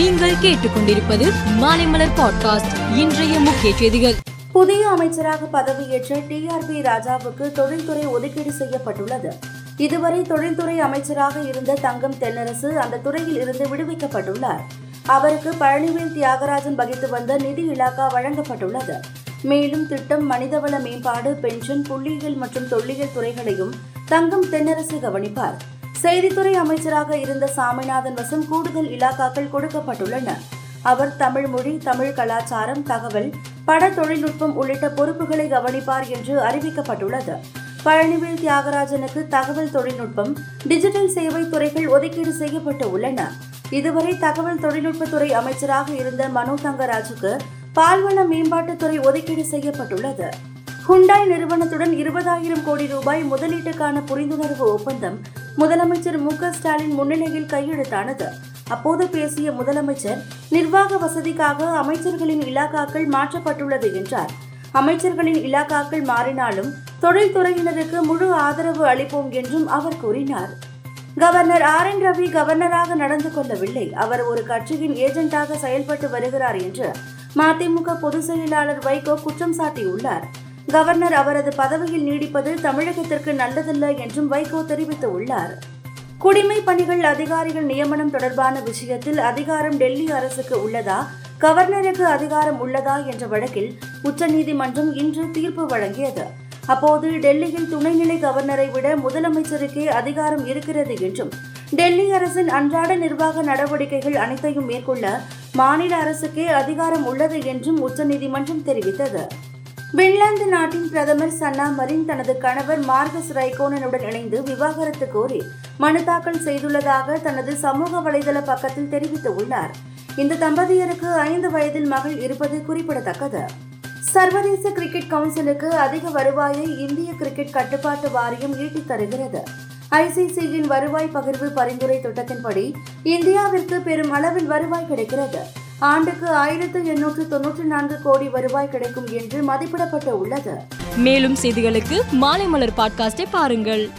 நீங்கள் கேட்டுக்கொண்டிருப்பது மாலைமலர் பாட்காஸ்ட். இன்றைய முக்கிய செய்திகள். புதிய அமைச்சராக பதவியேற்ற டி ஆர் பி ராஜாவுக்கு தொழில்துறை ஒதுக்கீடு செய்யப்பட்டுள்ளது. இதுவரை தொழில்துறை அமைச்சராக இருந்த தங்கம் தென்னரசு அந்த துறையில் இருந்து விடுவிக்கப்பட்டுள்ளார். அவருக்கு பழனிவேல் தியாகராஜன் வகித்து வந்த நிதி இலாக்கா வழங்கப்பட்டுள்ளது. மேலும் திட்டம் மனிதவள மேம்பாடு பென்ஷன் புள்ளியியல் மற்றும் தொல்லியல் துறைகளையும் தங்கம் தென்னரசு கவனிப்பார். செய்தித்துறை அமைச்சராக இருந்த சாமிநாதன் வசம் கூடுதல் இலாக்காக்கள் கொடுக்கப்பட்டுள்ளன. அவர் தமிழ் மொழி தமிழ் கலாச்சாரம் தகவல் பட தொழில்நுட்பம் உள்ளிட்ட பொறுப்புகளை கவனிப்பார் என்று அறிவிக்கப்பட்டுள்ளது. பழனிவேல் தியாகராஜனுக்கு தகவல் தொழில்நுட்பம் டிஜிட்டல் சேவை துறைகள் ஒதுக்கீடு செய்யப்பட்டு உள்ளன. இதுவரை தகவல் தொழில்நுட்பத்துறை அமைச்சராக இருந்த மனோ தங்கராஜுக்கு பால்வள மேம்பாட்டுத்துறை ஒதுக்கீடு செய்யப்பட்டுள்ளது. ஹுண்டாய் நிறுவனத்துடன் இருபதாயிரம் கோடி ரூபாய் முதலீட்டுக்கான புரிந்துணர்வு ஒப்பந்தம் முதலமைச்சர் மு க ஸ்டாலின் முன்னிலையில் கையெழுத்தானது. அப்போது பேசிய முதலமைச்சர் நிர்வாக வசதிக்காக அமைச்சர்களின் இலாக்காக்கள் மாற்றப்பட்டுள்ளது என்றார். அமைச்சர்களின் இலாக்காக்கள் மாறினாலும் தொழில்துறையினருக்கு முழு ஆதரவு அளிப்போம் என்றும் அவர் கூறினார். கவர்னர் ஆர் என் ரவி கவர்னராக நடந்து கொள்ளவில்லை. அவர் ஒரு கட்சியின் ஏஜென்ட்டாக செயல்பட்டு வருகிறார் என்று மதிமுக பொதுச் செயலாளர் வைகோ குற்றம் சாட்டியுள்ளார். கவர்னர் அவரது பதவியில் நீடிப்பது தமிழகத்திற்கு நல்லதல்ல என்றும் வைகோ தெரிவித்துள்ளார். குடிமை பணிகள் அதிகாரிகள் நியமனம் தொடர்பான விஷயத்தில் அதிகாரம் டெல்லி அரசுக்கு உள்ளதா? கவர்னருக்கு அதிகாரம் உள்ளதா? என்ற வழக்கில் உச்சநீதிமன்றம் இன்று தீர்ப்பு வழங்கியது. அப்போது டெல்லியில் துணைநிலை கவர்னரை விட முதலமைச்சருக்கே அதிகாரம் இருக்கிறது என்றும் டெல்லி அரசின் அன்றாட நிர்வாக நடவடிக்கைகள் அனைத்தையும் மேற்கொள்ள மாநில அரசுக்கே அதிகாரம் உள்ளது என்றும் உச்சநீதிமன்றம் தெரிவித்தது. பின்லாந்து நாட்டின் பிரதமர் சன்னா மரின் தனது கணவர் மார்கஸ் ரைகோனனுடன் இணைந்து விவாகரத்து கோரி மனு தாக்கல் செய்துள்ளதாக தனது சமூக வலைதள பக்கத்தில் தெரிவித்துள்ளார். இந்த தம்பதியருக்கு ஐந்து வயதில் மகள் இருப்பது குறிப்பிடத்தக்கது. சர்வதேச கிரிக்கெட் கவுன்சிலுக்கு அதிக வருவாயை இந்திய கிரிக்கெட் கட்டுப்பாட்டு வாரியம் ஈட்டித் தருகிறது. ஐசிசியின் வருவாய் பகிர்வு பரிந்துரை திட்டத்தின்படி இந்தியாவிற்கு பெரும் அளவில் வருவாய் கிடைக்கிறது. ஆண்டுக்கு ஆயிரத்து எண்ணூற்று தொன்னூற்றி நான்கு கோடி வருவாய் கிடைக்கும் என்று மதிப்பிடப்பட்டு உள்ளது மேலும் செய்திகளுக்கு மாலைமலர் பாட்காஸ்டை பாருங்கள்.